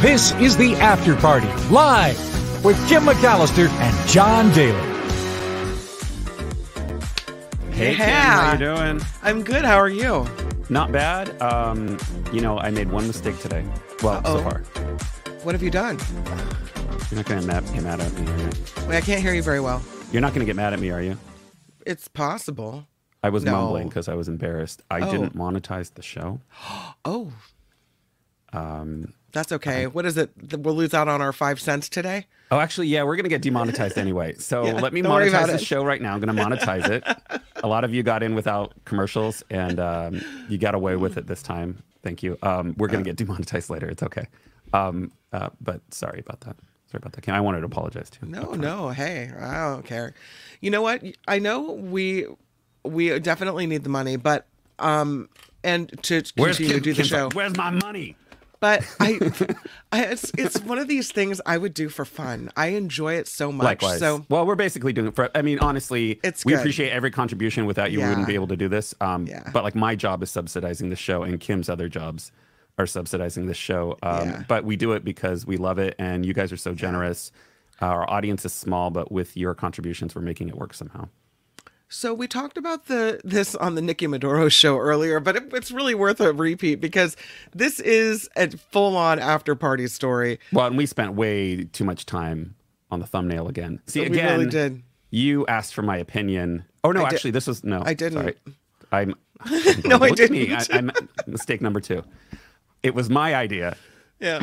This is the After Party, live with Kim McAllister and John Daly. Hey, Kim, Yeah. how you doing? I'm good. How are you? Not bad. Um, you know, I made one mistake today. Well, so Uh-oh. far. What have you done? You're not gonna mad, get mad at me, are you? Wait, I can't hear you very well. You're not gonna get mad at me, are you? It's possible. I was No. mumbling because I was embarrassed. I Oh. didn't monetize the show. Oh, Um, that's okay. What is it? We'll lose out on our five cents today. oh, actually, yeah, we're gonna get demonetized anyway. So Yeah, let me monetize the it. show right now. I'm gonna monetize it. A lot of you got in without commercials, and um, you got away with it this time. Thank you. Um, we're gonna get demonetized later. It's okay. Um, uh, but sorry about that. Sorry about that. I wanted to apologize too. No, no. Hey, I don't care. You know what? I know we we definitely need the money, but um, and to Where's continue to do the Kim's show. like, Where's my money? But I, I, it's it's one of these things I would do for fun. I enjoy it so much. Likewise. So well, we're basically doing it for. I mean, honestly, It's we good. appreciate every contribution. Without you, we wouldn't be able to do this. Um, Yeah. But like, my job is subsidizing the show, and Kim's other jobs are subsidizing the show. Um, Yeah. But we do it because we love it, and you guys are so generous. Our audience is small, but with your contributions, we're making it work somehow. So we talked about the this on the Nikki Maduro show earlier, but it, it's really worth a repeat because this is a full on after party story. Well, and we spent way too much time on the thumbnail again. See, We again, really did. you asked for my opinion. Oh no, I did- actually, this was no. I didn't. Sorry. I'm. No, I look at me. didn't. I, I'm mistake number two. It was my idea. Yeah.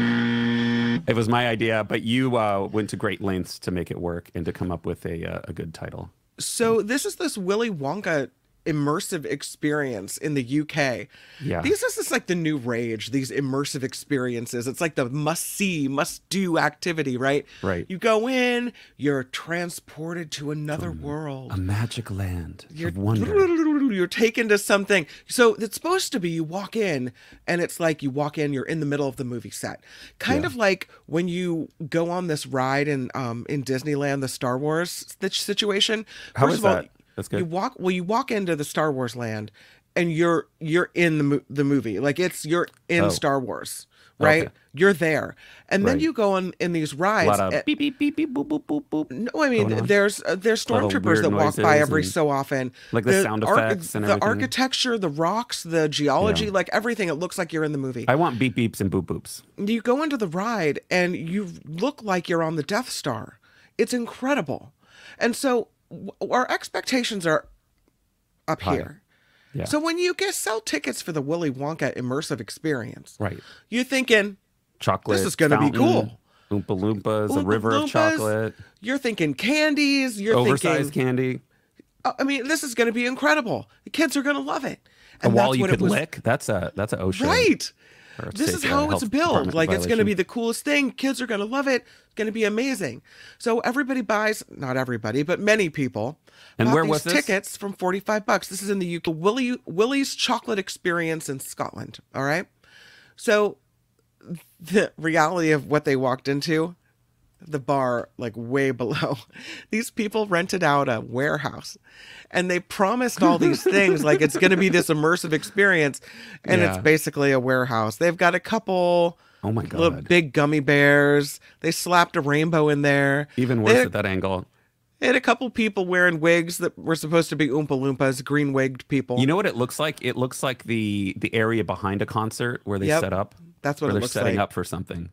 It was my idea, but you uh, went to great lengths to make it work and to come up with a uh, a good title. So this is this Willy Wonka immersive experience in the UK. Yeah. These is just like the new rage, these immersive experiences. It's like the must see, must do activity, right? Right. You go in, you're transported to another world. A magic land You're of wonder. You're taken to something. So it's supposed to be you walk in and it's like you walk in, you're in the middle of the movie set. Kind Yeah. of like when you go on this ride in um in Disneyland, the Star Wars situation. How First is of all, that? That's good. You walk well, you walk into the Star Wars land and you're you're in the mo- the movie. Like it's you're in Oh. Star Wars. Right? Okay. You're there. And then you go on in these rides. beep beep beep beep boop boop boop boop. no, I mean there's uh, there's stormtroopers that walk by every so often. Like the sound effects and the everything. architecture, the rocks, the geology, Yeah. like everything. It looks like you're in the movie. I want beep beeps and boop boops. you go into the ride and you look like you're on the Death Star. It's incredible, and so our expectations are up High. here. Yeah. So when you get sell tickets for the Willy Wonka immersive experience, Right. you're thinking Chocolate. This is gonna be fountain, cool. Oompa Loompas, a Oompa river of chocolate, You're thinking candies. You're oversized thinking candy, Uh, I mean, this is going to be incredible. The kids are going to love it. a And wall that's you what could lick. That's a that's an ocean. Right. This is how it's built. Like it's going to be the coolest thing. Kids are going to love it. It's going to be amazing. So everybody buys, not everybody, but many people. And where these was this? tickets from 45 bucks. This is in the UK. Willy Willy's Chocolate Experience in Scotland, all right? So the reality of what they walked into, the bar like way below. These people rented out a warehouse and they promised all these things like it's going to be this immersive experience and it's basically a warehouse. They've got a couple Oh my little god. big gummy bears. They slapped a rainbow in there. Even worse had- at that angle. They had a couple people wearing wigs that were supposed to be Oompa Loompas, green wigged people. You know what it looks like? It looks like the the area behind a concert where they Yep. set up. That's what where they're setting like. up for something.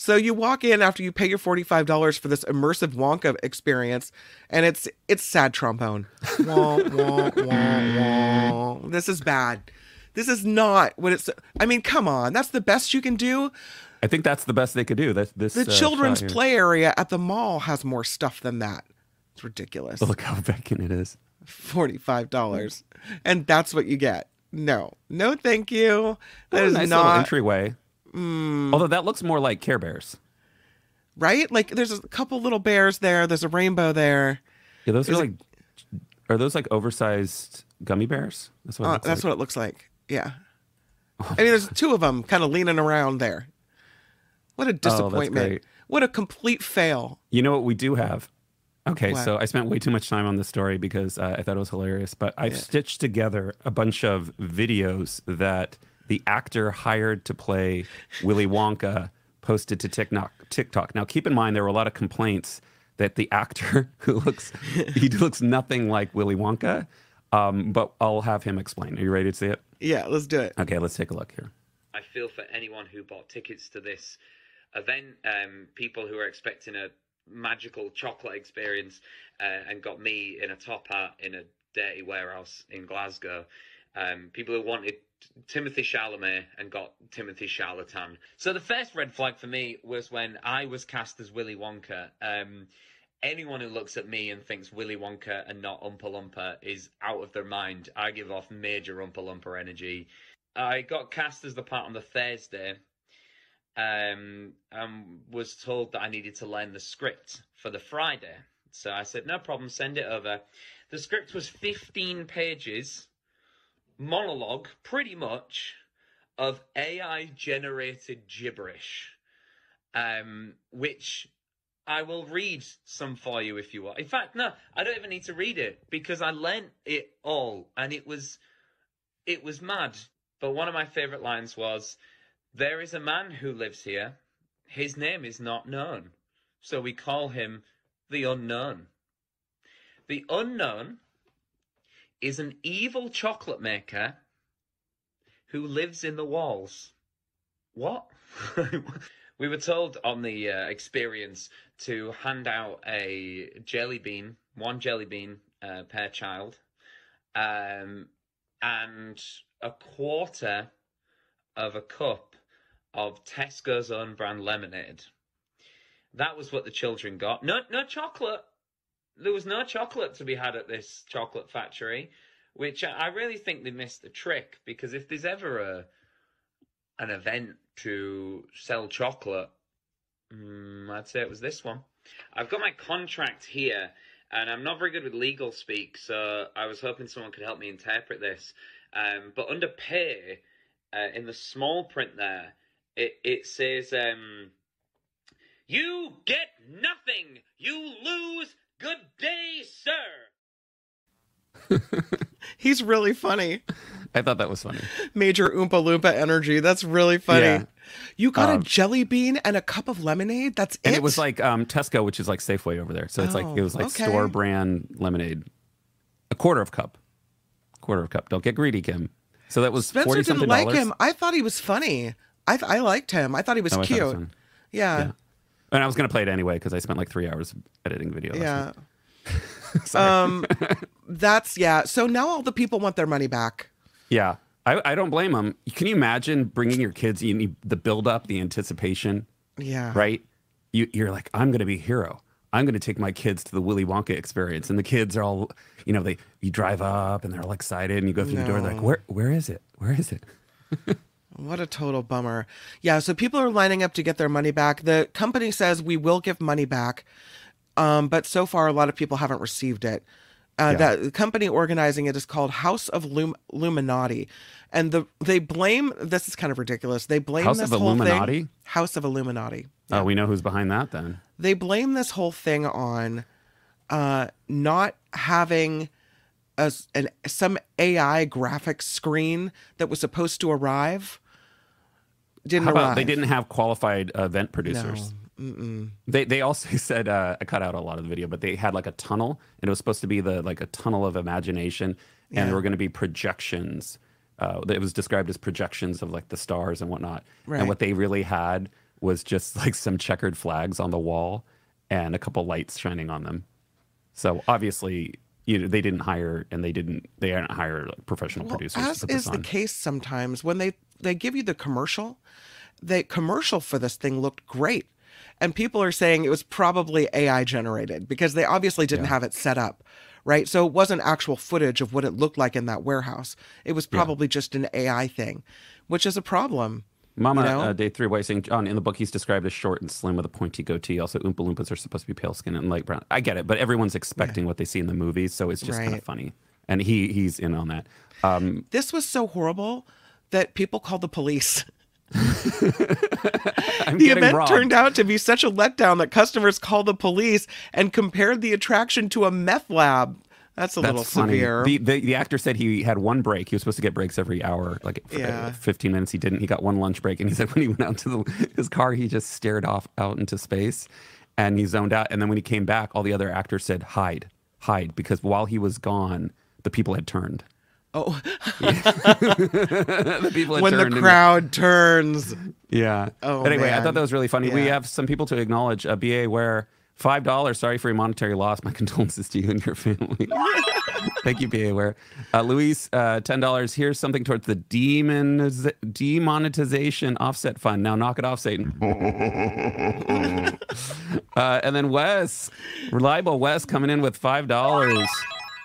So you walk in after you pay your forty-five dollars for this immersive Wonka experience, and it's it's sad trombone. Wah, wah, wah, wah. This is bad. This is not what it's. I mean, come on, that's the best you can do. I think that's the best they could do. That this The uh, children's shot play area at the mall has more stuff than that. It's ridiculous. Look how vacant it is. Forty-five dollars, and that's what you get. No, no, thank you. That Oh, is nice not entryway. Mm. Although that looks more like Care Bears. right. Like, there's a couple little bears there. There's a rainbow there. Yeah, those are Is it- like. Are those like oversized gummy bears? That's what. it Uh, looks that's like. what it looks like. Yeah. I mean, there's two of them kind of leaning around there. What a Oh, disappointment. great. what a complete fail. You know what we do have? Okay, What? so I spent way too much time on this story because uh, I thought it was hilarious, but I've Yeah. stitched together a bunch of videos that the actor hired to play Willy Wonka posted to TikTok. TikTok. Now, keep in mind there were a lot of complaints that the actor who looks he looks nothing like Willy Wonka. Um, but I'll have him explain. Are you ready to see it? Yeah, let's do it. Okay, let's take a look here. I feel for anyone who bought tickets to this event, um, people who are expecting a magical chocolate experience uh, and got me in a top hat in a dirty warehouse in Glasgow. Um, people who wanted Timothée Chalamet and got Timothy Charlatan. So the first red flag for me was when I was cast as Willy Wonka. Um, anyone who looks at me and thinks Willy Wonka and not Oompa Loompa is out of their mind. I give off major Oompa Loompa energy. I got cast as the part on the Thursday um, and was told that I needed to learn the script for the Friday. So I said, no problem, send it over. The script was 15 pages, monologue, pretty much, of AI generated gibberish, um, which I will read some for you if you want. In fact, no, I don't even need to read it because I learnt it all and it was it was mad. But one of my favorite lines was there is a man who lives here. His name is not known. So we call him the unknown. The unknown is an evil chocolate maker who lives in the walls. What? we were told on the uh, experience to hand out a jelly bean, one jelly bean uh, per child, um, and a quarter of a cup of Tesco's own brand lemonade. That was what the children got. No, no chocolate. There was no chocolate to be had at this chocolate factory, which I really think they missed the trick because if there's ever a an event to sell chocolate, mm, I'd say it was this one. I've got my contract here, and I'm not very good with legal speak, so I was hoping someone could help me interpret this. Um, but under pay, uh, in the small print there, it, it says, um, You get nothing! You lose! Good day, sir! He's really funny. I thought that was funny. Major Oompa Loompa energy. That's really funny. Yeah. You got a Um, jelly bean and a cup of lemonade? That's it. And it? it was like um, Tesco, which is like Safeway over there. So it's like it Oh, was like okay. store brand lemonade, a quarter of cup, quarter of cup. Don't get greedy, Kim. So that was Spencer forty didn't like dollars. him. I thought he was funny. I I liked him. I thought he was Oh, I thought it cute. was yeah. Yeah. And I was gonna play it anyway because I spent like three hours editing video. Yeah. Um that's yeah. So now all the people want their money back. yeah. I, I don't blame them. Can you imagine bringing your kids? You need the build up, the anticipation, Yeah. right? You, you're like, I'm going to be a hero. I'm going to take my kids to the Willy Wonka experience, and the kids are all, you know, they you drive up and they're all excited, and you go through the door, they're like, where where is it? Where is it? What a total bummer. Yeah, so people are lining up to get their money back. The company says we will give money back. Um, but so far a lot of people haven't received it. Uh, Yeah. that the company organizing it is called House of Lum- Illuminati, and the they blame this is kind of ridiculous. They blame House this of whole Illuminati? thing. House of Illuminati. Oh, we know who's behind that then. They blame this whole thing on uh, not having a, an some AI graphics screen that was supposed to arrive. Didn't How arrive. about they didn't have qualified uh, event producers? No. They they also said uh, I cut out a lot of the video, but they had like a tunnel, and it was supposed to be the like a tunnel of imagination, and Yeah. there were going to be projections. Uh, it was described as projections of like the stars and whatnot. Right. And what they really had was just like some checkered flags on the wall and a couple lights shining on them. So obviously, you know, they didn't hire and they didn't they didn't hire like, professional Well, producers as is this the case sometimes when they they give you the commercial, the commercial for this thing looked great, and people are saying it was probably AI generated because they obviously didn't have it set up, right? So it wasn't actual footage of what it looked like in that warehouse. It was probably just an AI thing, which is a problem. Mama, you know? uh, day three, white saying, John, in the book, he's described as short and slim with a pointy goatee. Also, Oompa Loompas are supposed to be pale skinned and light brown. I get it, but everyone's expecting what they see in the movies, so it's just kind of funny. And he he's in on that. Um, This was so horrible that people called the police. The event robbed. turned out to be such a letdown that customers called the police and compared the attraction to a meth lab. That's a That's little funny. severe. The, the the actor said he had one break. He was supposed to get breaks every hour, like for, uh, Yeah. 15 minutes. He didn't. He got one lunch break, and he said when he went out to the, his car, he just stared off out into space, and he zoned out. And then when he came back, all the other actors said hide, hide, because while he was gone, the people had turned. Oh, the people when the turned and- crowd turns. Yeah. Oh, But anyway, I thought that was really funny. We have some people to acknowledge. Uh, BA Ware, five dollars. Sorry for your monetary loss. My condolences to you and your family. Thank you, BA Ware. Uh, Luis, uh, ten dollars. Here's something towards the demoniz- demonetization offset fund. Now knock it off, Satan. uh, and then Wes, reliable Wes, coming in with five dollars.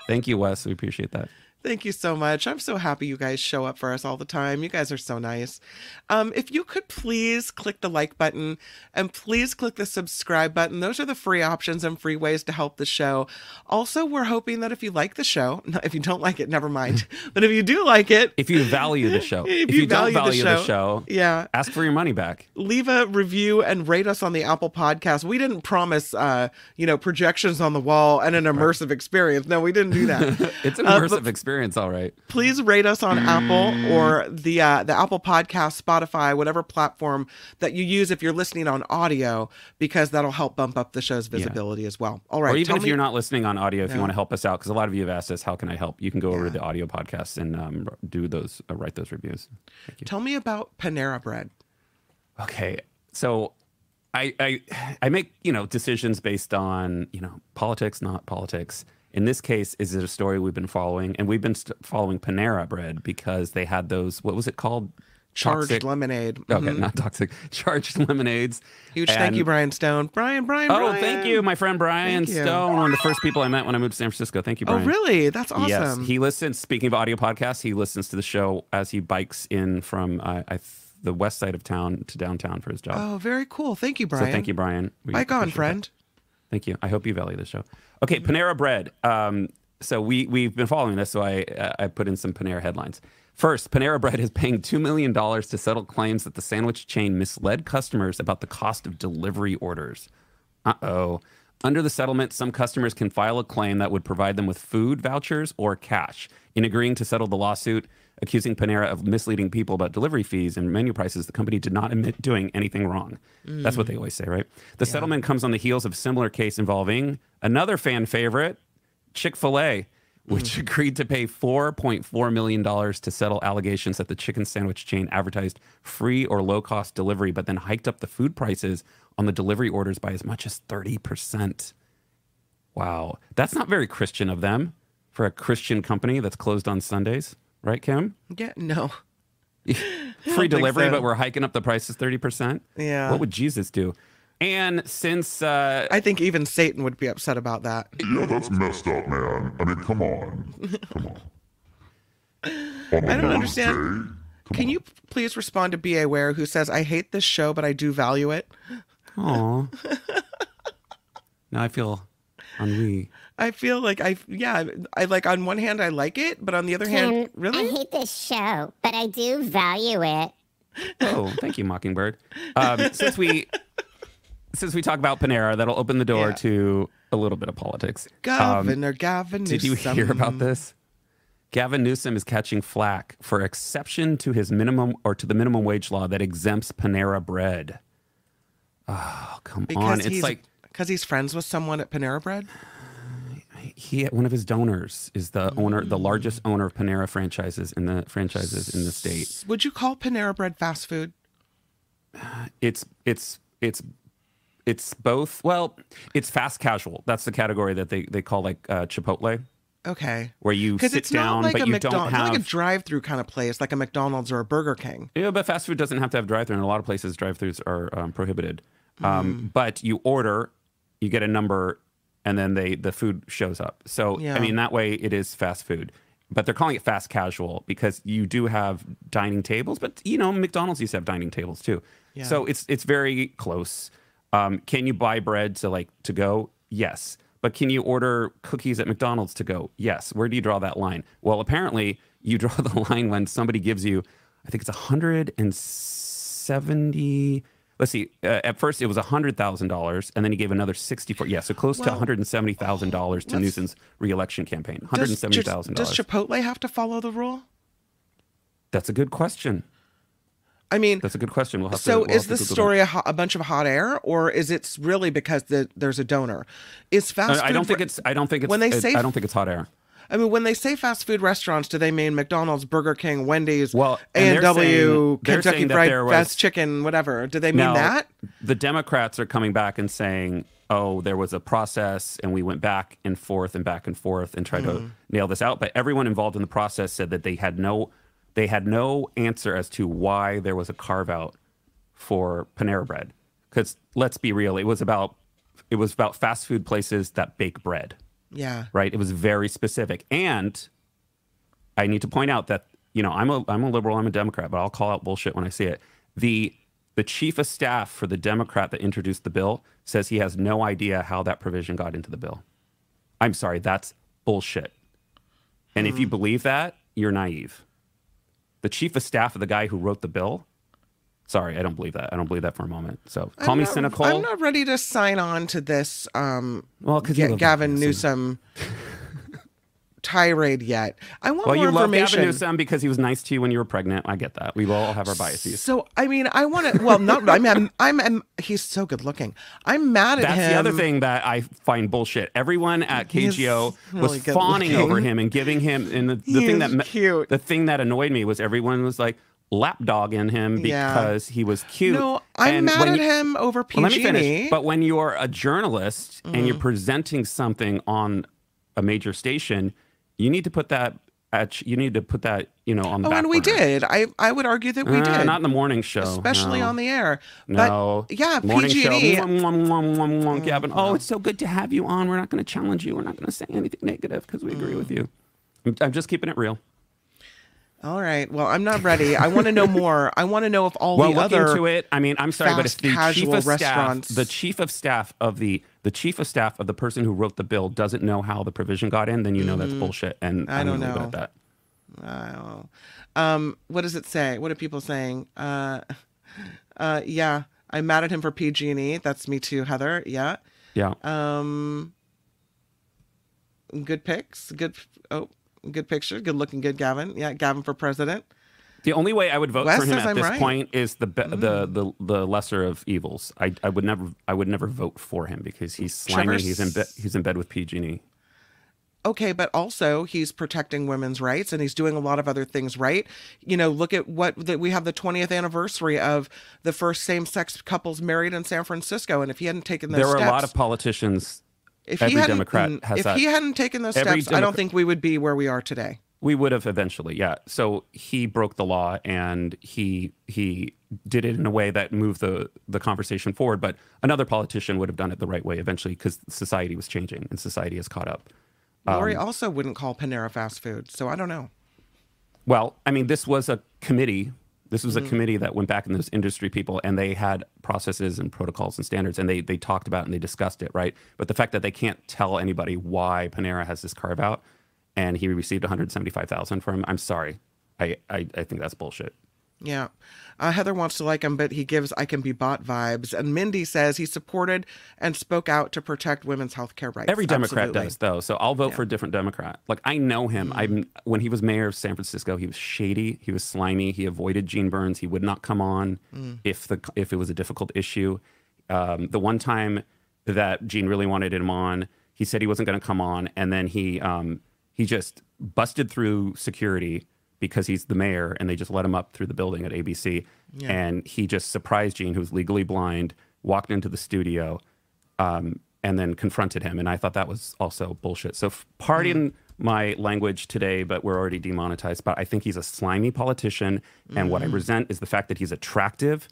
Thank you, Wes. We appreciate that. Thank you so much. I'm so happy you guys show up for us all the time. You guys are so nice. Um, if you could please click the like button and please click the subscribe button. Those are the free options and free ways to help the show. Also, we're hoping that if you like the show, if you don't like it, never mind. But if you do like it, If you value the show, if, if you, you don't value, value the, the show, yeah, ask for your money back. leave a review and rate us on the Apple Podcast. We didn't promise, uh, you know, projections on the wall and an immersive experience. No, we didn't do that. It's an Uh, immersive but- experience, all right. please rate us on Apple or the uh, the Apple Podcast, Spotify, whatever platform that you use if you're listening on audio, because that'll help bump up the show's visibility as well. All right, or even if me- you're not listening on audio, if Yeah. you want to help us out, because a lot of you have asked us, how can I help? You can go over to the audio podcast and um, do those, uh, write those reviews. Thank you. tell me about Panera Bread. Okay, so I, I I make you know decisions based on you know politics, not politics. In this case, is it a story we've been following, and we've been st- following Panera Bread because they had those. What was it called? Charged Toxic- lemonade. Okay, Mhm. not toxic. Charged lemonades. Huge thank you, Brian Stone. Brian, Brian, Oh, Brian. thank you, my friend Brian Thank you. Stone, one of the first people I met when I moved to San Francisco. Thank you, Brian. Oh, really? That's awesome. Yes, he listens. Speaking of audio podcasts, he listens to the show as he bikes in from uh, I th- the west side of town to downtown for his job. oh, very cool. Thank you, Brian. So thank you, Brian. We Bike on, appreciate that. Thank you. I hope you value the show. Okay, Panera Bread. Um, so we we've been following this, so I I put in some Panera headlines. First, Panera Bread is paying two million dollars to settle claims that the sandwich chain misled customers about the cost of delivery orders. Uh oh. Under the settlement, some customers can file a claim that would provide them with food vouchers or cash. In agreeing to settle the lawsuit, accusing Panera of misleading people about delivery fees and menu prices, the company did not admit doing anything wrong. That's what they always say, right? The settlement comes on the heels of a similar case involving another fan favorite, Chick fil A, which mm. agreed to pay $4.4 million to settle allegations that the chicken sandwich chain advertised free or low cost delivery, but then hiked up the food prices on the delivery orders by as much as 30%. Wow. That's not very Christian of them for a Christian company that's closed on Sundays, right, Kim? Yeah, no. Free delivery, so. but we're hiking up the prices 30%? Yeah. What would Jesus do? And since uh, I think even Satan would be upset about that. Yeah, that's messed up, man. I mean, come on. Come on. On I don't understand. Day? Can on. you please respond to B.A. Ware, who says, I hate this show, but I do value it? Aw. now I feel ennui. I feel like I, yeah, I like on one hand, I like it, but on the other hand, really? I hate this show, but I do value it. Oh, thank you, Mockingbird. Um, since we since we talk about Panera, that'll open the door Yeah. to a little bit of politics. Um, Governor Gavin did you hear about this? Gavin Newsom is catching flack for exception to his minimum or to the minimum wage law that exempts Panera Bread. Oh, come Because on! It's like because he's friends with someone at Panera Bread? He one of his donors is the owner, the largest owner of Panera franchises in the franchises in the state. Would you call Panera Bread fast food? it's it's it's it's both well it's fast casual that's the category that they, they call like uh, chipotle Okay. where you sit it's down not like but a you McDonald's, don't have like a drive-through kind of place, like a McDonald's or a Burger King. yeah but fast food doesn't have to have drive-through in a lot of places drive-throughs are um, prohibited Mm. um, but you order you get a number and then they the food shows up. So Yeah. i mean that way it is fast food. But they're calling it fast casual because you do have dining tables but you know mcdonald's used to have dining tables too. Yeah. so it's it's very close. Um, can you buy bread to like to go? Yes. But can you order cookies at mcdonald's to go? Yes. Where do you draw that line? Well apparently you draw the line when somebody gives you i think it's 170 let's see. Uh, at first, it was hundred thousand dollars, and then he gave another sixty-four. Yeah, so close to one hundred and seventy thousand dollars to Newsom's reelection campaign. One hundred and seventy thousand does, dollars. does Chipotle have to follow the rule? That's a good question. I mean, That's a good question. We'll have to. so we'll is this story a, a bunch of hot air, or is it really because the, there's a donor? Is fast I food don't think it's. I don't think it's. when they it- say- I don't think it's hot air. I mean, when they say fast food restaurants, do they mean McDonald's, Burger King, Wendy's, Well, A&W, saying- Kentucky Fried was- Fast Chicken, whatever? Do they mean Now, that? The Democrats are coming back and saying, "Oh, there was a process, and we went back and forth and back and forth and tried Mm. to nail this out." But everyone involved in the process said that they had no, they had no answer as to why there was a carve out for Panera Bread. Because let's be real, it was about it was about fast food places that bake bread Yeah. right? It was very specific. And I need to point out that, you know, I'm a I'm a liberal, I'm a Democrat, but I'll call out bullshit when I see it. The the chief of staff for the Democrat that introduced the bill says he has no idea how that provision got into the bill. I'm sorry, that's bullshit. And if you hmm. believe that, you're naive. The chief of staff of the guy who wrote the bill, sorry, I don't believe that. I don't believe that for a moment. So call I'm me not- cynical. I'm not ready to sign on to this um, well, because Gavin Newsom. Newsom tirade yet. I want Well, more information. Well, you love. Gavin Newsom because he was nice to you when you were pregnant. I get that. We all have our biases. So I mean, I want to. Well, not. I'm, I'm. I'm. I'm. He's so good looking. I'm mad at That's him. That's the other thing that I find bullshit. Everyone at KGO really was fawning looking. over him and giving him. And the, the thing that cute. the thing that annoyed me was everyone was like lapdogging him Yeah. because he was cute. No, I'm And mad at you- him over PG&E. Well, let me finish. But when you're a journalist and Mm. you're presenting something on a major station, you need to put that. At, you need to put that, you know, on the oh, back and we burner. did. I. I would argue that we Uh, did. Not in the morning show. especially no. on the air. No. Yeah, Morning PG&E. show. Mwah, mwah, mwah, mwah, mwah, Gavin. Oh, it's so good to have you on. We're not going to challenge you. We're not going to say anything negative because we agree with you. I'm, I'm just keeping it real. All right. Well, I'm not ready. I want to know more. I want to know if all Well, the look other into it. I mean, I'm sorry, but if the chief of staff, the chief of staff of the the chief of staff of the person who wrote the bill doesn't know how the provision got in, then you know that's bullshit. And. I I'm don't gonna leave it know. at that. I don't know. Um, what does it say? What are people saying? Uh, uh, yeah, I'm mad at him for PG&E. That's me too, Heather. Yeah. Yeah. Um, good picks. Good. Oh, good picture. Good looking. Good Gavin. Yeah, Gavin for president. The only way I would vote Wes for him at I'm this right. Mm. point is the, be- the the the lesser of evils. I, I would never I would never vote for him because he's slimy. Trevor He's in bed. He's in bed with PG&E. Okay, but also he's protecting women's rights and he's doing a lot of other things right. You know, look at what that we have the 20th anniversary of the first same-sex couples married in San Francisco, and if he hadn't taken those There were steps, a lot of politicians. If every he hadn't, Democrat has if that. he hadn't taken those Every steps, I don't think we would be where we are today. We would have eventually, yeah. So he broke the law and he he did it in a way that moved the the conversation forward. But another politician would have done it the right way eventually because society was changing and society has caught up. Lori Um, also wouldn't call Panera fast food, so I don't know. Well, I mean, this was a committee. This was a Mm-hmm. committee that went back and those industry people, and they had processes and protocols and standards, and they they talked about and they discussed it, right? But the fact that they can't tell anybody why Panera has this carve out, and he received one hundred seventy five thousand from him, I'm sorry, I, I I think that's bullshit. Yeah. Uh, Heather wants to like him, but he gives I can be bought vibes. And Mindy says he supported and spoke out to protect women's health care rights. Every Democrat Absolutely. does, though. So I'll vote for a different Democrat. Like I know him. I'm when he was mayor of San Francisco, he was shady. He was slimy. He avoided Gene Burns. He would not come on if the if it was a difficult issue. Um, the one time that Gene really wanted him on, he said he wasn't going to come on, and then he um, he just busted through security because he's the mayor, and they just let him up through the building at ABC, and he just surprised Gene, who's legally blind, walked into the studio um, and then confronted him. And I thought that was also bullshit. So, pardon mm. my language today, but we're already demonetized. But I think he's a slimy politician. And what I mm. resent is the fact that he's attractive,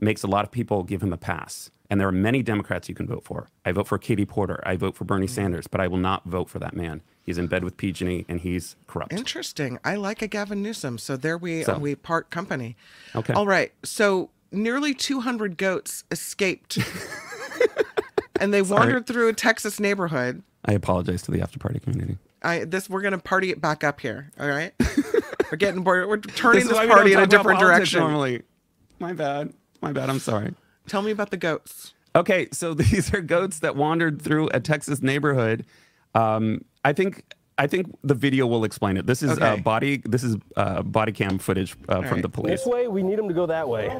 makes a lot of people give him a pass. And there are many Democrats you can vote for. I vote for Katie Porter. I vote for Bernie mm. Sanders, but I will not vote for that man. He's in bed with PG&E and he's corrupt. Interesting. I like a Gavin Newsom. So there we So. we part company. Okay. All right. So nearly 200 goats escaped, and they wandered through a Texas neighborhood. I apologize to the after party community. I this we're gonna party it back up here. All right. we're getting bored. We're turning is this don't party in a different direction. Normally, my bad. My bad. I'm sorry. Tell me about the goats. Okay, so these are goats that wandered through a Texas neighborhood. Um, I think I think the video will explain it. This is uh, body. This is uh, body cam footage uh, from right. the police. This way, we need them to go that way.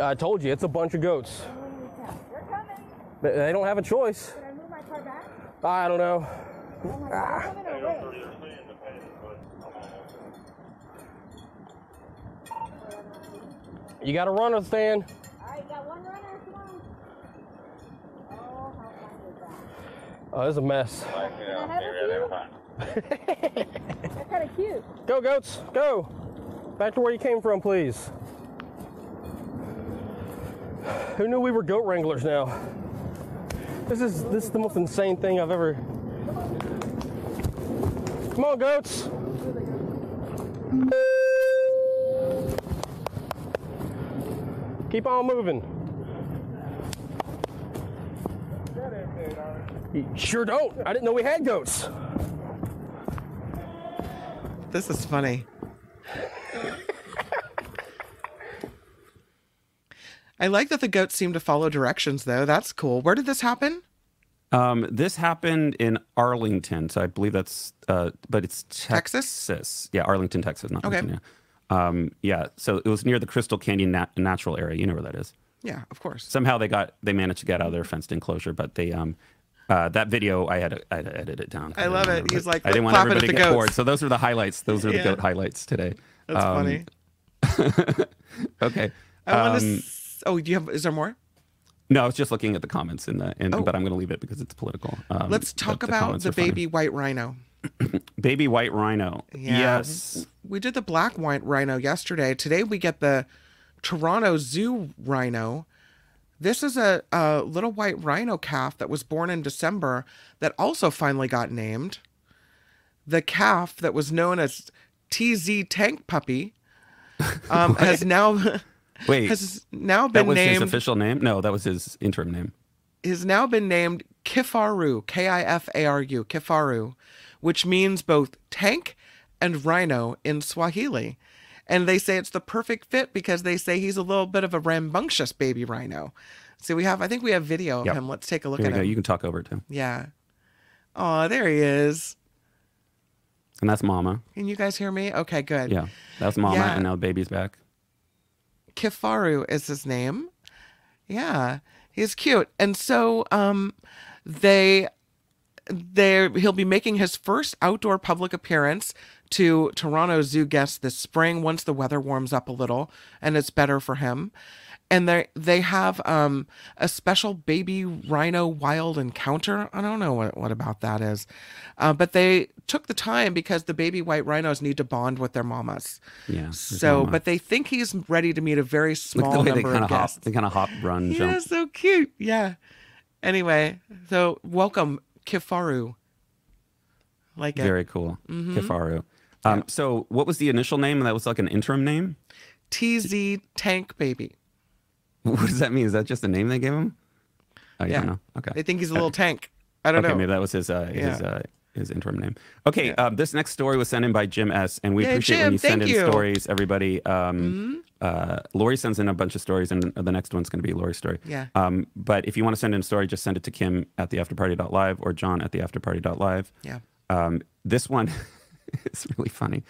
I told you, it's a bunch of goats. They they don't have a choice. I don't know. Ah. You got a runner, Stan. Oh, this is a mess. They're kind of cute. Go, goats, go. Back to where you came from, please. Who knew we were goat wranglers now? This is this is the most insane thing I've ever. Come on, goats. Keep on moving. You sure don't. I didn't know we had goats. This is funny. I like that the goats seem to follow directions, though. That's cool. Where did this happen? Um, this happened in Arlington, so I believe that's, uh, but it's Texas? Texas. Yeah, Arlington, Texas, not Okay. Virginia. Um, yeah, so it was near the Crystal Canyon Nat- Natural Area. You know where that is. Yeah, of course. Somehow they got they managed to get out of their fenced enclosure, but they um. Uh, that video, I had, to, I had to edit it down. I love didn't it. He's like, I didn't want everybody to the get goats. bored. So those are the highlights. Those are the Yeah. goat highlights today. That's Um, funny. Okay. I want Um, to. S- oh, do you have? Is there more? No, I was just looking at the comments in the, in, Oh. but I'm going to leave it because it's political. Um, Let's talk the about the funny. baby white rhino. baby white rhino. Yeah. Yes. We did the black white rhino yesterday. Today we get the Toronto Zoo rhino. This is a, a little white rhino calf that was born in December that also finally got named. The calf that was known as TZ Tank Puppy um, has now Wait, has now that been was his named official name? No, that was his interim name. has now been named Kifaru, K I F A R U, Kifaru, which means both tank and rhino in Swahili. And they say it's the perfect fit because they say he's a little bit of a rambunctious baby rhino. So we have, I think we have video of Yep. him. Let's take a look Here at go. him. You can talk over it too. Yeah. Oh, there he is. And that's Mama. Can you guys hear me? Okay, good. Yeah, that's Mama, Yeah. and now the baby's back. Kifaru is his name. Yeah, he's cute. And so um they they he'll be making his first outdoor public appearance to Toronto Zoo guests this spring once the weather warms up a little and it's better for him. And they they have um a special baby rhino wild encounter. I don't know what, what about that is. Uh, but they took the time because the baby white rhinos need to bond with their mamas. Yeah. So, mama. but they think he's ready to meet a very small the number of of hop. guests. They kind of hop, run, Yeah, jump. so cute. Yeah. Anyway, so welcome, Kifaru. Like it. Very cool. Mm-hmm. Kifaru. Um, So, what was the initial name? And that was like an interim name. TZ Tank Baby. What does that mean? Is that just the name they gave him? I Yeah. don't know. Okay. They think he's a little tank. I don't okay, know. maybe that was his uh, his uh, his interim name. Okay, um, this next story was sent in by Jim S, and we Yay, appreciate Jim, when you send thank in you. Mm-hmm. stories. Everybody, um, uh, Lori sends in a bunch of stories, and the next one's going to be Lori's story. Yeah. Um, but if you want to send in a story, just send it to Kim at the afterparty.live or John at the afterparty.live. Yeah. Um, this one is really funny.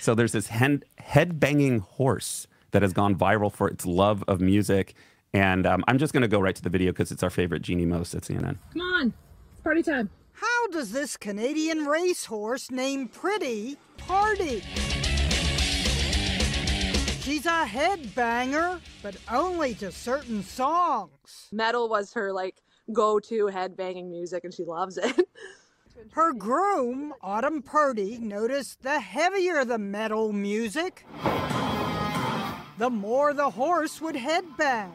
So there's this head head banging horse that has gone viral for its love of music. And um, I'm just going to go right to the video because it's our favorite Jeanne Moos at CNN. Come on. It's party time. How does this Canadian racehorse named Pretty party? She's a headbanger, but only to certain songs. metal was her like go-to headbanging music and she loves it Her groom, Autumn Purdy, noticed the heavier the metal music, the more the horse would headbang.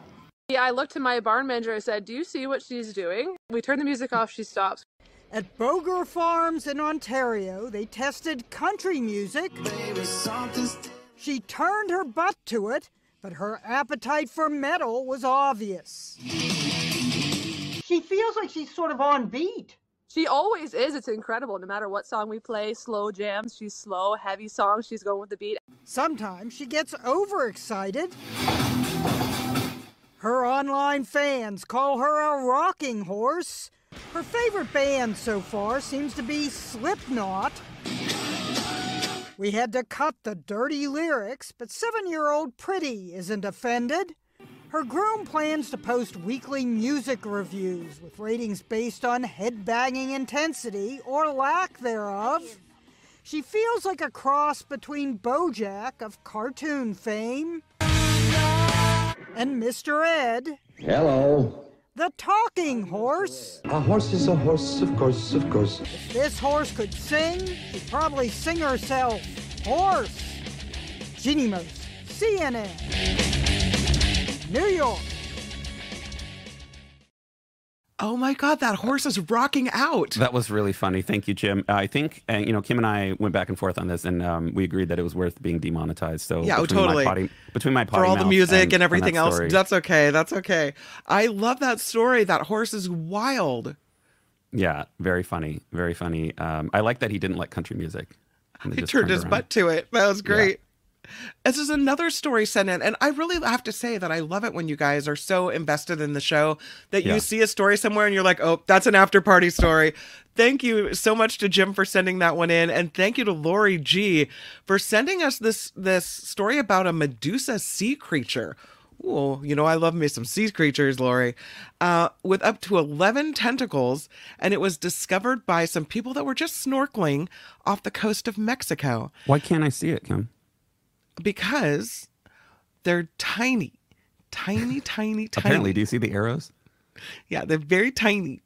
yeah i looked to my barn manager i said do you see what she's doing we turn the music off she stops At Boger Farms in Ontario, they tested country music. She turned her butt to it, but her appetite for metal was obvious. She feels like she's sort of on beat. she always is it's incredible no matter what song we play slow jams she's slow heavy songs she's going with the beat Sometimes she gets overexcited. Her online fans call her a rocking horse. Her favorite band so far seems to be Slipknot. We had to cut the dirty lyrics, but seven year old Pretty isn't offended. Her groom plans to post weekly music reviews with ratings based on headbanging intensity or lack thereof. She feels like a cross between Bojack of cartoon fame and Mr. Ed, Hello. The talking horse. A horse is a horse, of course, of course. If this horse could sing, she'd probably sing herself. Horse. Jeanne Moos, CNN. New York. Oh my God, that horse is rocking out. That was really funny. Thank you, Jim. I think uh, you know Kim and I went back and forth on this, and um, we agreed that it was worth being demonetized. So Yeah, oh, between totally. My potty, between my For potty all the music and, everything that else. story- That's okay. That's okay. I love that story. That horse is wild. yeah, very funny, very funny. Um, I like that he didn't like country music. He just turned his around. butt to it. That was great. This is another story sent in, and I really have to say that I love it when you guys are so invested in the show that Yeah. you see a story somewhere and you're like, "Oh, that's an after party story." Thank you so much to Jim for sending that one in, and thank you to Lori G for sending us this this story about a Medusa sea creature. Ooh, you know, I love me some sea creatures, Lori, uh, with up to 11 tentacles, and it was discovered by some people that were just snorkeling off the coast of Mexico Why can't I see it, Kim? Because they're tiny, tiny, tiny, tiny. Apparently, do you see the arrows? Yeah, they're very tiny.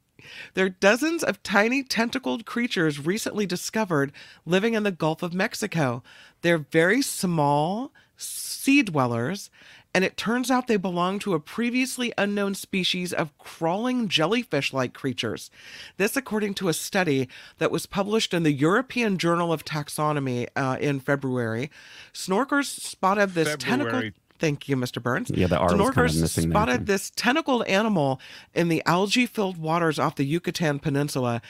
There are dozens of tiny tentacled creatures recently discovered living in the Gulf of Mexico. They're very small sea dwellers, and it turns out they belong to a previously unknown species of crawling jellyfish like creatures. This, according to a study that was published in the European Journal of Taxonomy uh, in February. Snorkers spotted this tentacle. Thank you, Mr. Burns. Yeah, the R was kind of Snorkers missing there, spotted too. this tentacled animal in the algae filled waters off the Yucatan Peninsula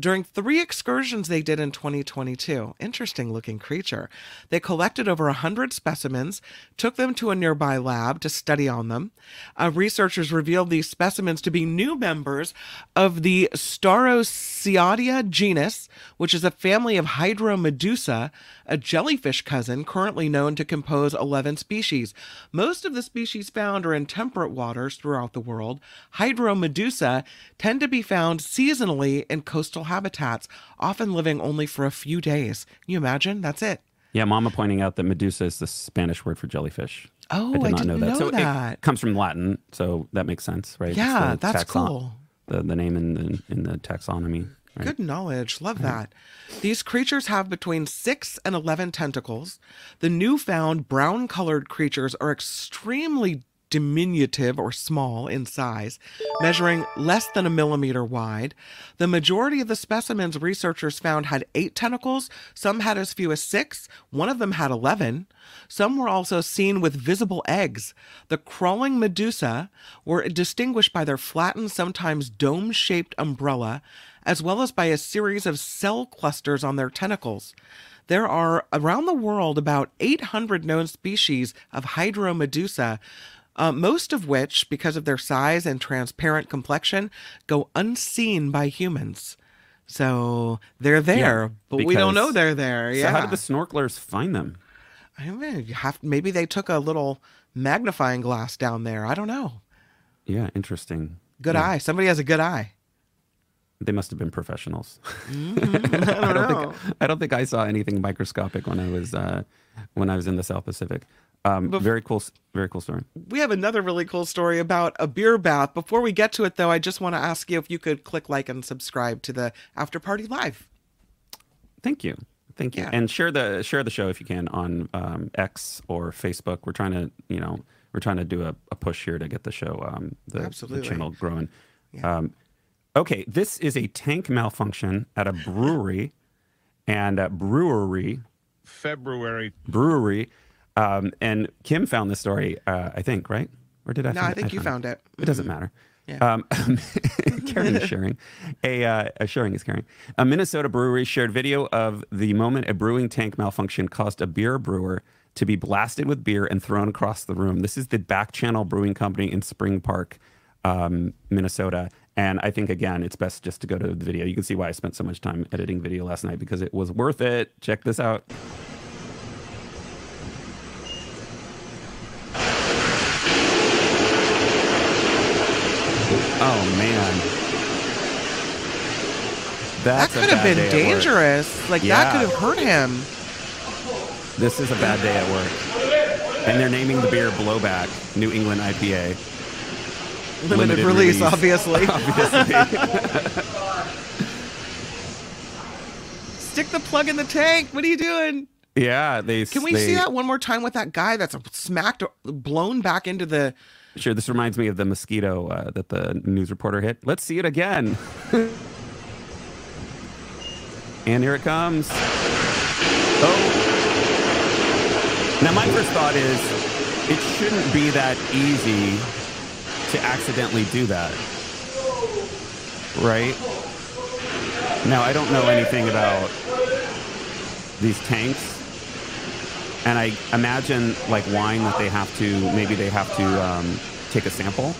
during three excursions they did in 2022. Interesting looking creature. They collected over 100 specimens, took them to a nearby lab to study on them. Uh, researchers revealed these specimens to be new members of the Staurocladia genus, which is a family of Hydromedusa, a jellyfish cousin currently known to compose 11 species. Most of the species found are in temperate waters throughout the world. Hydromedusa tend to be found seasonally in coastal habitats, often living only for a few days. Can you imagine? That's it. Yeah, Mama pointing out that Medusa is the Spanish word for jellyfish. Oh, I did I not didn't know that. know so that. it comes from Latin, so that makes sense, right? Yeah, that's taxon- cool. The, the name in the in the taxonomy. Right? Good knowledge. Love that. These creatures have between 6 and 11 tentacles. The newfound brown colored creatures are extremely diminutive or small in size, measuring less than a millimeter wide. The majority of the specimens researchers found had eight tentacles, some had as few as six, one of them had 11. Some were also seen with visible eggs. The crawling medusa were distinguished by their flattened, sometimes dome shaped umbrella, as well as by a series of cell clusters on their tentacles. There are around the world about 800 known species of Hydromedusa, uh, most of which, because of their size and transparent complexion, go unseen by humans. So they're there, Yeah, but we don't know they're there. So Yeah. how did the snorkelers find them? I mean, you have maybe they took a little magnifying glass down there. I don't know. Yeah, interesting. Good Yeah. eye. Somebody has a good eye. They must have been professionals. Mhm. I don't know. think I don't think I saw anything microscopic when I was uh, when I was in the South Pacific. Um, Bef- very cool, very cool story. We have another really cool story about a beer bath. Before we get to it, though, I just want to ask you if you could click like and subscribe to the After Party Live. Thank you, thank you, Yeah. and share the share the show if you can on um, X or Facebook. We're trying to, you know, we're trying to do a, a push here to get the show, um, the, the channel growing. Um, okay, this is a tank malfunction at a brewery, and a brewery February. brewery. Um, and Kim found this story, uh, I think, right? Or did I? No, I think you found it. It doesn't Mhm. matter. Yeah. Um, caring is sharing. A, uh, a sharing is caring. A Minnesota brewery shared video of the moment a brewing tank malfunction caused a beer brewer to be blasted with beer and thrown across the room. This is the Back Channel Brewing Company in Spring Park, um, Minnesota. And I think, again, it's best just to go to the video. You can see why I spent so much time editing video last night because it was worth it. Check this out. Oh, man. That's that could have been day at work. dangerous. Like Yeah. that could have hurt him. This is a bad day at work. And they're naming the beer Blowback New England IPA. Limited, release, obviously. Obviously. Stick the plug in the tank. What are you doing? yeah, they. Can we they, see that one more time with that guy that's smacked, blown back into the? Sure. This reminds me of the mosquito uh, that the news reporter hit. Let's see it again. and here it comes. Oh. Now, my first thought is it shouldn't be that easy to accidentally do that. Right? Now, I don't know anything about these tanks. And I imagine, like wine, that they have to, maybe they have to um, take a sample.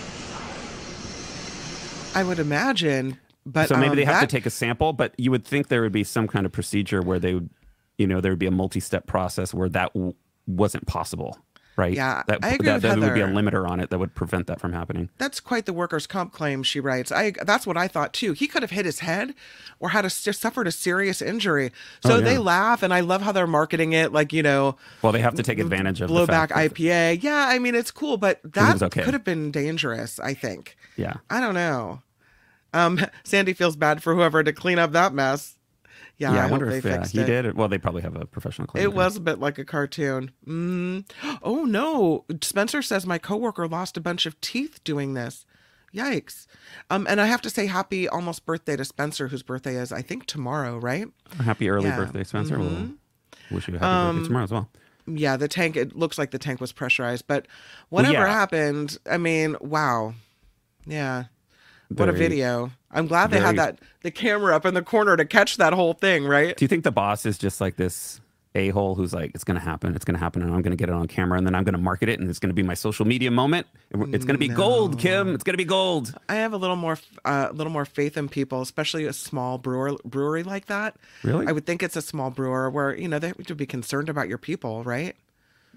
I would imagine, but so maybe um, they have that- to take a sample, but you would think there would be some kind of procedure where they would, you know, there would be a multi-step process where that w- wasn't possible, right? Yeah, that, I agree that, with that would be a limiter on it that would prevent that from happening. That's quite the workers' comp claim. She writes. I. That's what I thought too. He could have hit his head, or had a suffered a serious injury. So Oh, they laugh, and I love how they're marketing it. Like you know, Well, they have to take advantage of the blowback IPA. Yeah, I mean it's cool, but that okay. could have been dangerous. I think. Yeah. I don't know. Um, Sandy feels bad for whoever to clean up that mess. Yeah, Yeah, I, I, wonder if yeah, he it. did. Well, they probably have a professional cleaner. It was a bit like a cartoon. Mm. Oh no! Spencer says my coworker lost a bunch of teeth doing this. Yikes! Um, and I have to say happy almost birthday to Spencer, whose birthday is I think tomorrow, right? Happy early Yeah. birthday, Spencer. We'll Mhm. wish you a happy Um, birthday tomorrow as well. Yeah, the tank. It looks like the tank was pressurized, but Well, whatever yeah. happened, I mean, wow. Yeah. What a video! I'm glad they had that the camera up in the corner to catch that whole thing, right? Do you think the boss is just like this a hole who's like, it's going to happen, it's going to happen, and I'm going to get it on camera, and then I'm going to market it, and it's going to be my social media moment. It's going to be gold, Kim. It's going to be gold. I have a little more, uh, a little more faith in people, especially a small brewer brewery like that. Really? I would think it's a small brewer where you know they would be concerned about your people, right?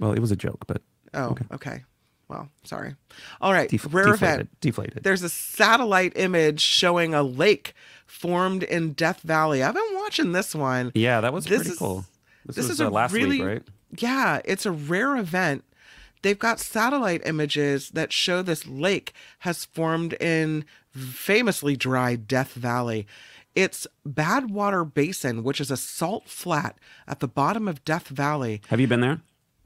Well, it was a joke, but Oh, okay. Well, sorry. All right, Def- rare deflated, event. deflated. There's a satellite image showing a lake formed in Death Valley. I've been watching this one. yeah, that was This pretty is- cool. This, this was is uh, a last really week, right? yeah it's a rare event they've got satellite images that show this lake has formed in famously dry death valley it's badwater basin which is a salt flat at the bottom of death valley Have you been there?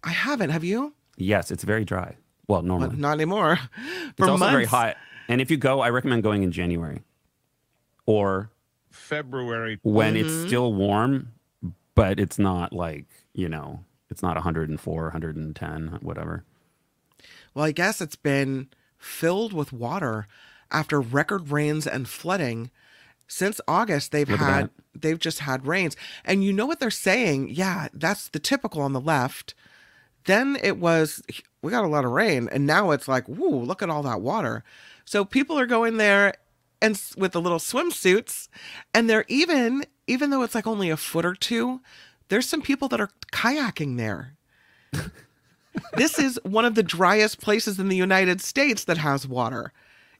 i haven't have you Yes, it's very dry. Well, normally. not anymore it's For also very hot. And if you go, I recommend going in January or February. when Mm-hmm. it's still warm, but it's not like, you know, it's not 104, 110, whatever. Well, I guess it's been filled with water after record rains and flooding. Since August, they've Look had they've just had rains. And you know what they're saying? Yeah, that's the typical on the left. Then it was we got a lot of rain, and now it's like, woo, look at all that water. So people are going there and with the little swimsuits, and they're even even though it's like only a foot or two, there's some people that are kayaking there this is one of the driest places in the United States that has water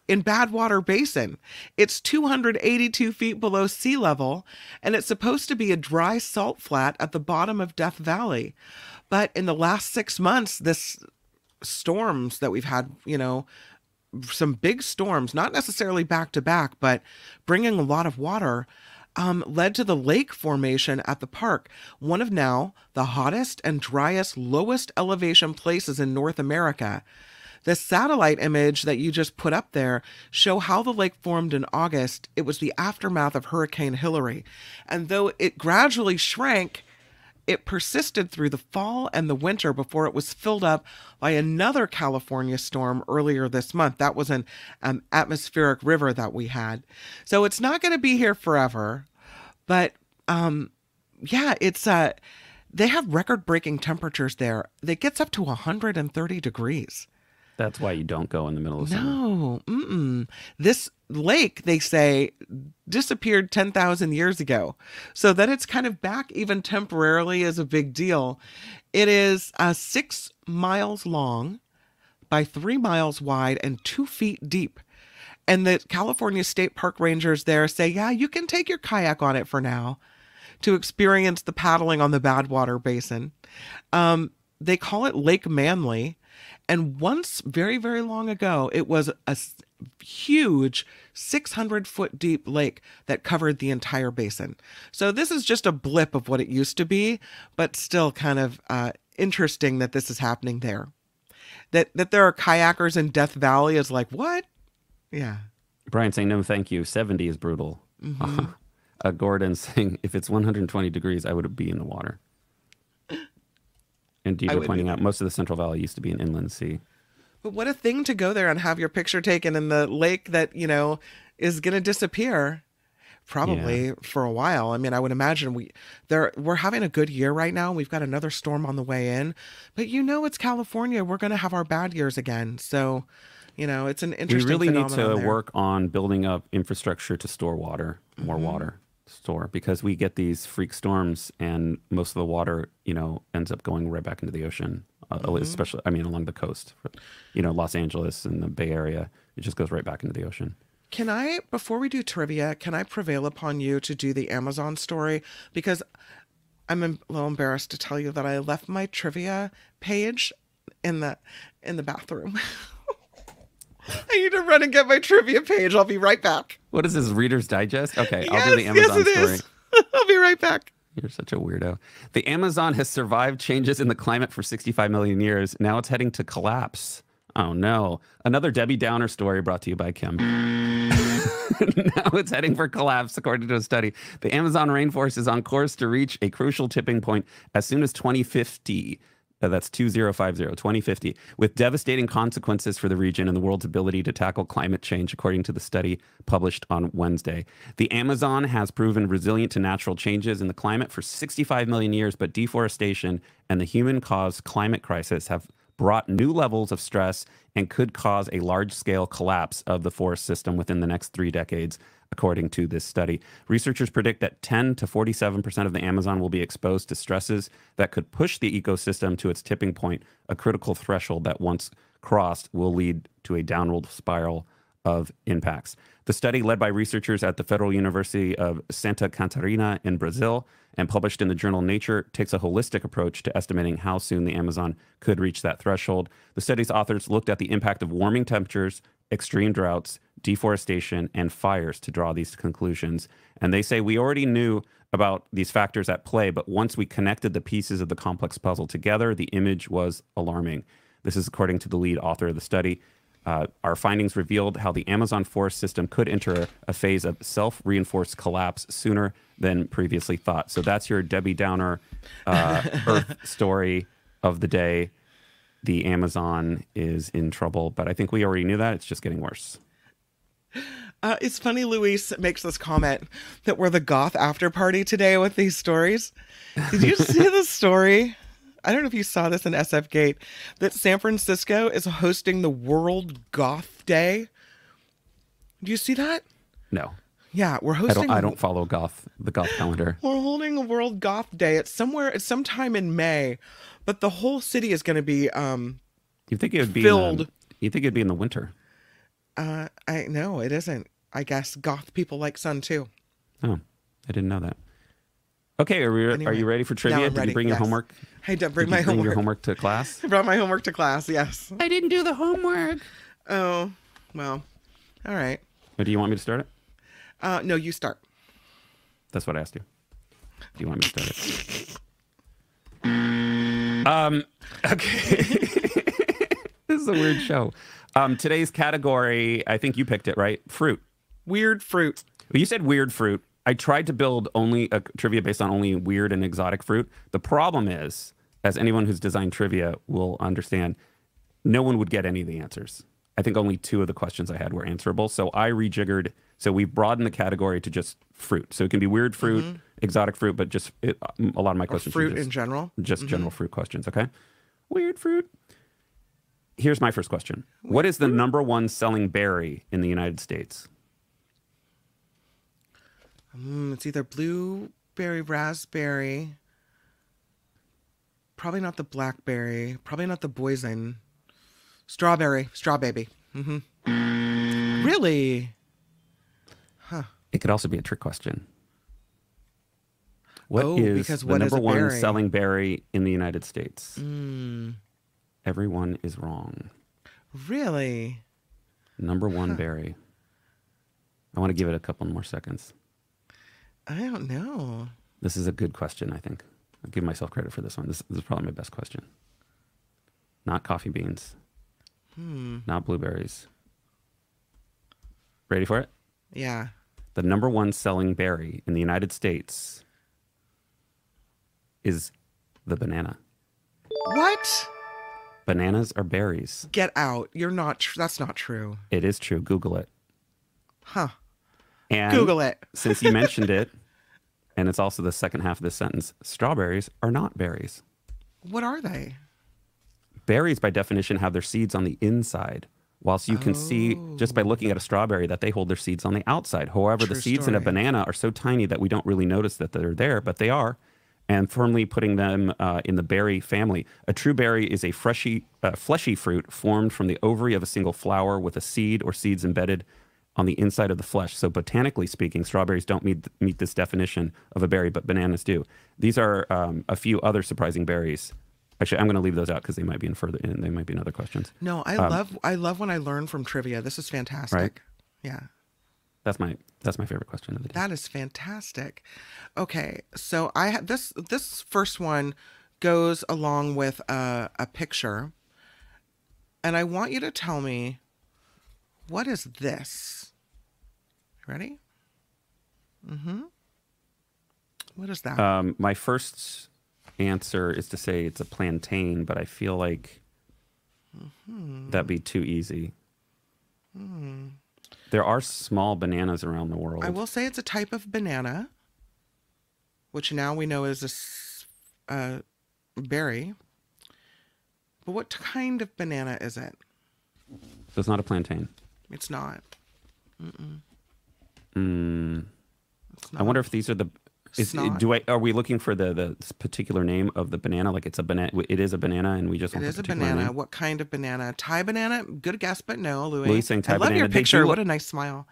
in Badwater Basin. It's 282 feet below sea level, and it's supposed to be a dry salt flat at the bottom of Death Valley. But in the last six months, this storms that we've had, you know, some big storms, not necessarily back to back, but bringing a lot of water, um, led to the lake formation at the park, one of now the hottest and driest, lowest elevation places in North America. The satellite image that you just put up there show how the lake formed in August. It was the aftermath of Hurricane Hilary. And though it gradually shrank, it persisted through the fall and the winter before it was filled up by another California storm earlier this month. That was an um, atmospheric river that we had. So it's not going to be here forever. But um, yeah, it's uh, they have record breaking temperatures there. That gets up to 130 degrees. That's why you don't go in the middle of summer. No, this lake they say disappeared 10,000 years ago. So that it's kind of back even temporarily is a big deal. It is uh, six miles long by three miles wide and two feet deep. And the California State Park Rangers there say, yeah, you can take your kayak on it for now to experience the paddling on the Badwater Basin. Um, they call it Lake Manly. And once, very, very long ago, it was a huge 600 foot deep lake that covered the entire basin. So this is just a blip of what it used to be, but still kind of uh, interesting that this is happening there. That, that there are kayakers in Death Valley is like, what? Yeah. Brian saying no, thank you. Seventy is brutal. Mhm. uh, Gordon saying if it's 120 degrees, I would be in the water. And Deidre pointing out most of the Central Valley used to be an inland sea. But what a thing to go there and have your picture taken in the lake that, you know, is going to disappear probably for a while. I mean, I would imagine we there we're having a good year right now. We've got another storm on the way in. But you know it's California. We're going to have our bad years again. So, you know, it's an interesting. We really need to there. work on building up infrastructure to store water, more Mhm. water store, because we get these freak storms and most of the water, you know, ends up going right back into the ocean, uh, Mhm. especially, I mean, along the coast, you know, Los Angeles and the Bay Area, it just goes right back into the ocean. Can I, before we do trivia, can I prevail upon you to do the Amazon story? Because I'm a little embarrassed to tell you that I left my trivia page in the in the bathroom. I need to run and get my trivia page. I'll be right back. What is this, Reader's Digest? Okay, I'll do the Yes, yes, Amazon it story. is. I'll be right back. You're such a weirdo. The Amazon has survived changes in the climate for 65 million years. Now it's heading to collapse. Oh no. Another Debbie Downer story brought to you by Kim. now it's heading for collapse, according to a study. The Amazon rainforest is on course to reach a crucial tipping point as soon as 2050. Uh, that's 2050, 2050, with devastating consequences for the region and the world's ability to tackle climate change, according to the study published on Wednesday. The Amazon has proven resilient to natural changes in the climate for 65 million years, but deforestation and the human caused climate crisis have brought new levels of stress and could cause a large scale collapse of the forest system within the next three decades, according to this study. Researchers predict that 10 to 47% of the Amazon will be exposed to stresses that could push the ecosystem to its tipping point, a critical threshold that once crossed will lead to a downward spiral of impacts. The study, led by researchers at the Federal University of Santa Catarina in Brazil and published in the journal Nature, takes a holistic approach to estimating how soon the Amazon could reach that threshold. The study's authors looked at the impact of warming temperatures, extreme droughts, deforestation, and fires to draw these conclusions. And they say we already knew about these factors at play, but once we connected the pieces of the complex puzzle together, the image was alarming. This is according to the lead author of the study. Uh, our findings revealed how the Amazon forest system could enter a phase of self reinforced collapse sooner than previously thought. So that's your Debbie Downer uh, Earth story of the day. The Amazon is in trouble, but I think we already knew that. It's just getting worse. Uh, it's funny Luis makes this comment that we're the goth after party today with these stories. Did you see the story? I don't know if you saw this in SF Gate that San Francisco is hosting the World Goth Day. Do you see that? No, Yeah, we're I hosting. don't. I don't follow goth the goth calendar. We're holding a World Goth Day. It's somewhere. It's sometime in May, but the whole city is going to be. um You think it would be Filled. You think it'd be in the winter? Uh I no, it isn't. I guess goth people like sun too. Oh, I didn't know that. Okay, are we? Are you ready for trivia? I'm Did ready, you bring your homework? I did bring Did my you bring your homework. homework to class? I brought my homework to class. Yes. I didn't do the homework. Oh, well. All right. Or do you want me to start it? Uh, no, you start. That's what I asked you. Do you want me to start it? Um. Okay. this is a weird show. Um. Today's category. I think you picked it right. Fruit. Weird fruit. Well, you said weird fruit. I tried to build only a trivia based on only weird and exotic fruit. The problem is, as anyone who's designed trivia will understand, no one would get any of the answers. I think only two of the questions I had were answerable. So I rejiggered. So we've broadened the category to just fruit. So it can be weird fruit, exotic fruit, but just it, a lot of my questions. are fruit just, in general? Just Mhm. general fruit questions. Okay. Weird fruit. Here's my first question. what is the number one selling berry in the United States? Mm, it's either blueberry, raspberry. Probably not the blackberry. Probably not the poison. Strawberry. Straw baby. hmm Really? Huh. It could also be a trick question. What is Oh, because the what is number one berry? selling berry in the United States? Mm, Everyone is wrong. really? Number one Huh. berry. I want to give it a couple more seconds. I don't know. This is a good question, I think. I'll give myself credit for this one. This, this is probably my best question. Not coffee beans, Hmm. not blueberries. Ready for it? Yeah. The number one selling berry in the United States is the banana. What? Bananas are berries. Get out. You're not. Tr- that's not true. It is true. Google it. Huh. And Google it. since you mentioned it, and it's also the second half of the sentence, strawberries are not berries. What are they? Berries, by definition, have their seeds on the inside, whilst you can see oh. just by looking at a strawberry that they hold their seeds on the outside. However, the True seeds in a story. banana are so tiny that we don't really notice that they're there, but they are, and firmly putting them uh, in the berry family. A true berry is a fleshy, uh, fleshy fruit formed from the ovary of a single flower with a seed or seeds embedded on the inside of the flesh. So, botanically speaking, strawberries don't meet meet this definition of a berry, but bananas do. These are um, a few other surprising berries. Actually, I'm going to leave those out because they might be in further. In, they might be in other questions. No, I Um, love. I love when I learn from trivia. This is fantastic. Right? Yeah. That's my that's my favorite question of the day. That is fantastic. Okay, so I have this this first one goes along with a, a picture, and I want you to tell me what is this. Ready? Mm-hmm. What is that? Um, my first answer is to say it's a plantain, but I feel like Hmm. that'd be too easy. Hmm. There are small bananas around the world. I will say it's a type of banana, which now we know is a uh, berry. But what kind of banana is it? So it's not a plantain. It's not. Mm-mm. Mm. It's I wonder if these are the. Is, Snot. do I are we looking for the the particular name of the banana? Like it's a banana. It is a banana, and we just It is a banana. name? What kind of banana? Thai banana? Good guess, but no, Louis. Louis saying Thai I love banana. your picture. look- What a nice smile.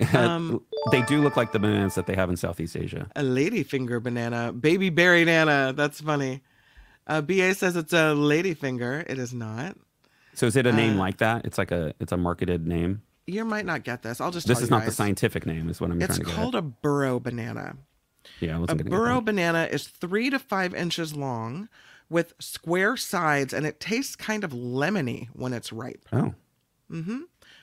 Um, they do look like the bananas that they have in Southeast Asia. a ladyfinger banana. Baby berry nana. That's funny. Uh, BA says it's a ladyfinger. It is not. So is it a name Uh, like that? It's like a it's a marketed name. You might not get this. I'll just This is not the scientific name. Is what I'm It's trying to get. It's called a burro banana. Yeah, A wasn't gonna get burro banana is three to five inches long with square sides, and it tastes kind of lemony when it's ripe. Oh. Mm-hmm.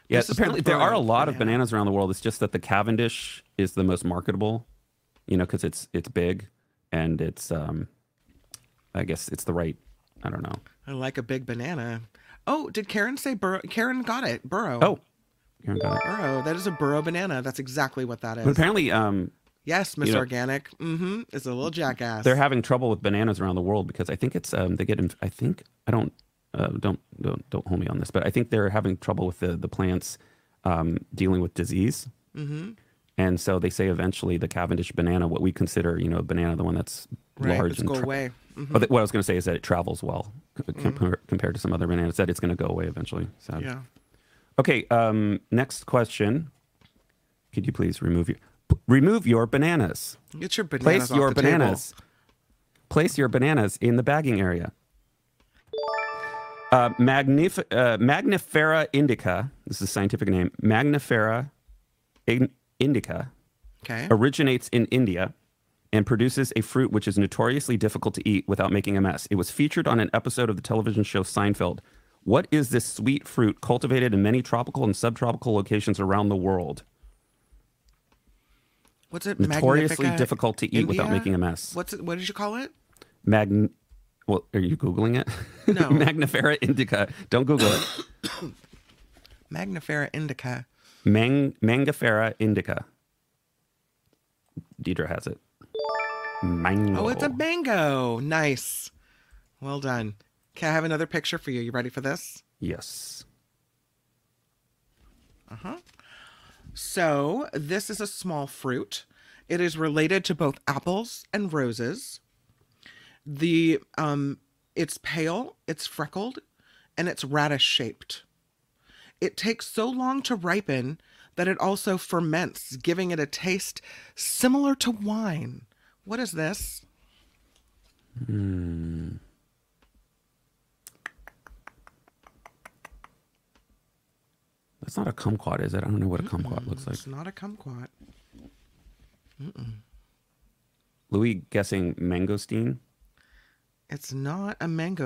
Yeah, apparently there are a lot of bananas around the world. It's just that the Cavendish is the most marketable, you know, because it's it's big and it's um, I guess it's the right. I don't know. I like a big banana. Oh, did Karen say burro? Karen got it. Burro. Oh, Karen got it. burro. That is a burro banana. That's exactly what that is. But apparently, um, yes, Miss you know- Organic. Mm-hmm. It's a little jackass. they're having trouble with bananas around the world because I think it's um, they get. inf- I think I don't uh, don't don't don't hold me on this, but I think they're having trouble with the the plants um, dealing with disease. Mm-hmm. And so they say eventually the Cavendish banana, what we consider, you know, banana, the one that's Right, large and go tra- away. Mhm. But what I was going to say is that it travels well c- Mhm. compared to some other bananas. That it's going to go away eventually. So Yeah. Okay. Um, next question. Could you please remove your remove your bananas? Get your bananas Place off your the table. bananas. Place your bananas in the bagging area. Uh, magnif- uh, Magnifera indica. This is a scientific name. Magnifera in- indica Okay. originates in India and produces a fruit which is notoriously difficult to eat without making a mess. It was featured on an episode of the television show Seinfeld. What is this sweet fruit cultivated in many tropical and subtropical locations around the world? What's it? Notoriously Magnifica difficult to eat without making a mess. What's it? What did you call it? Magn. Well, are you googling it? No. Magnifera indica. Don't Google it. Magnifera indica. Mang- Mangifera indica. Deidre has it. Mango. Oh, it's a mango. Nice. Well done. Okay, I have another picture for you. You ready for this? yes. Uh-huh. So, this is a small fruit. It is related to both apples and roses. The um it's pale, it's freckled, and it's radish shaped. It takes so long to ripen that it also ferments, giving it a taste similar to wine. What is this? Hmm. That's not a kumquat, is it? I don't know what a kumquat looks like. It's not a kumquat. Mm-mm. Louis guessing mangosteen. It's not a mangosteen.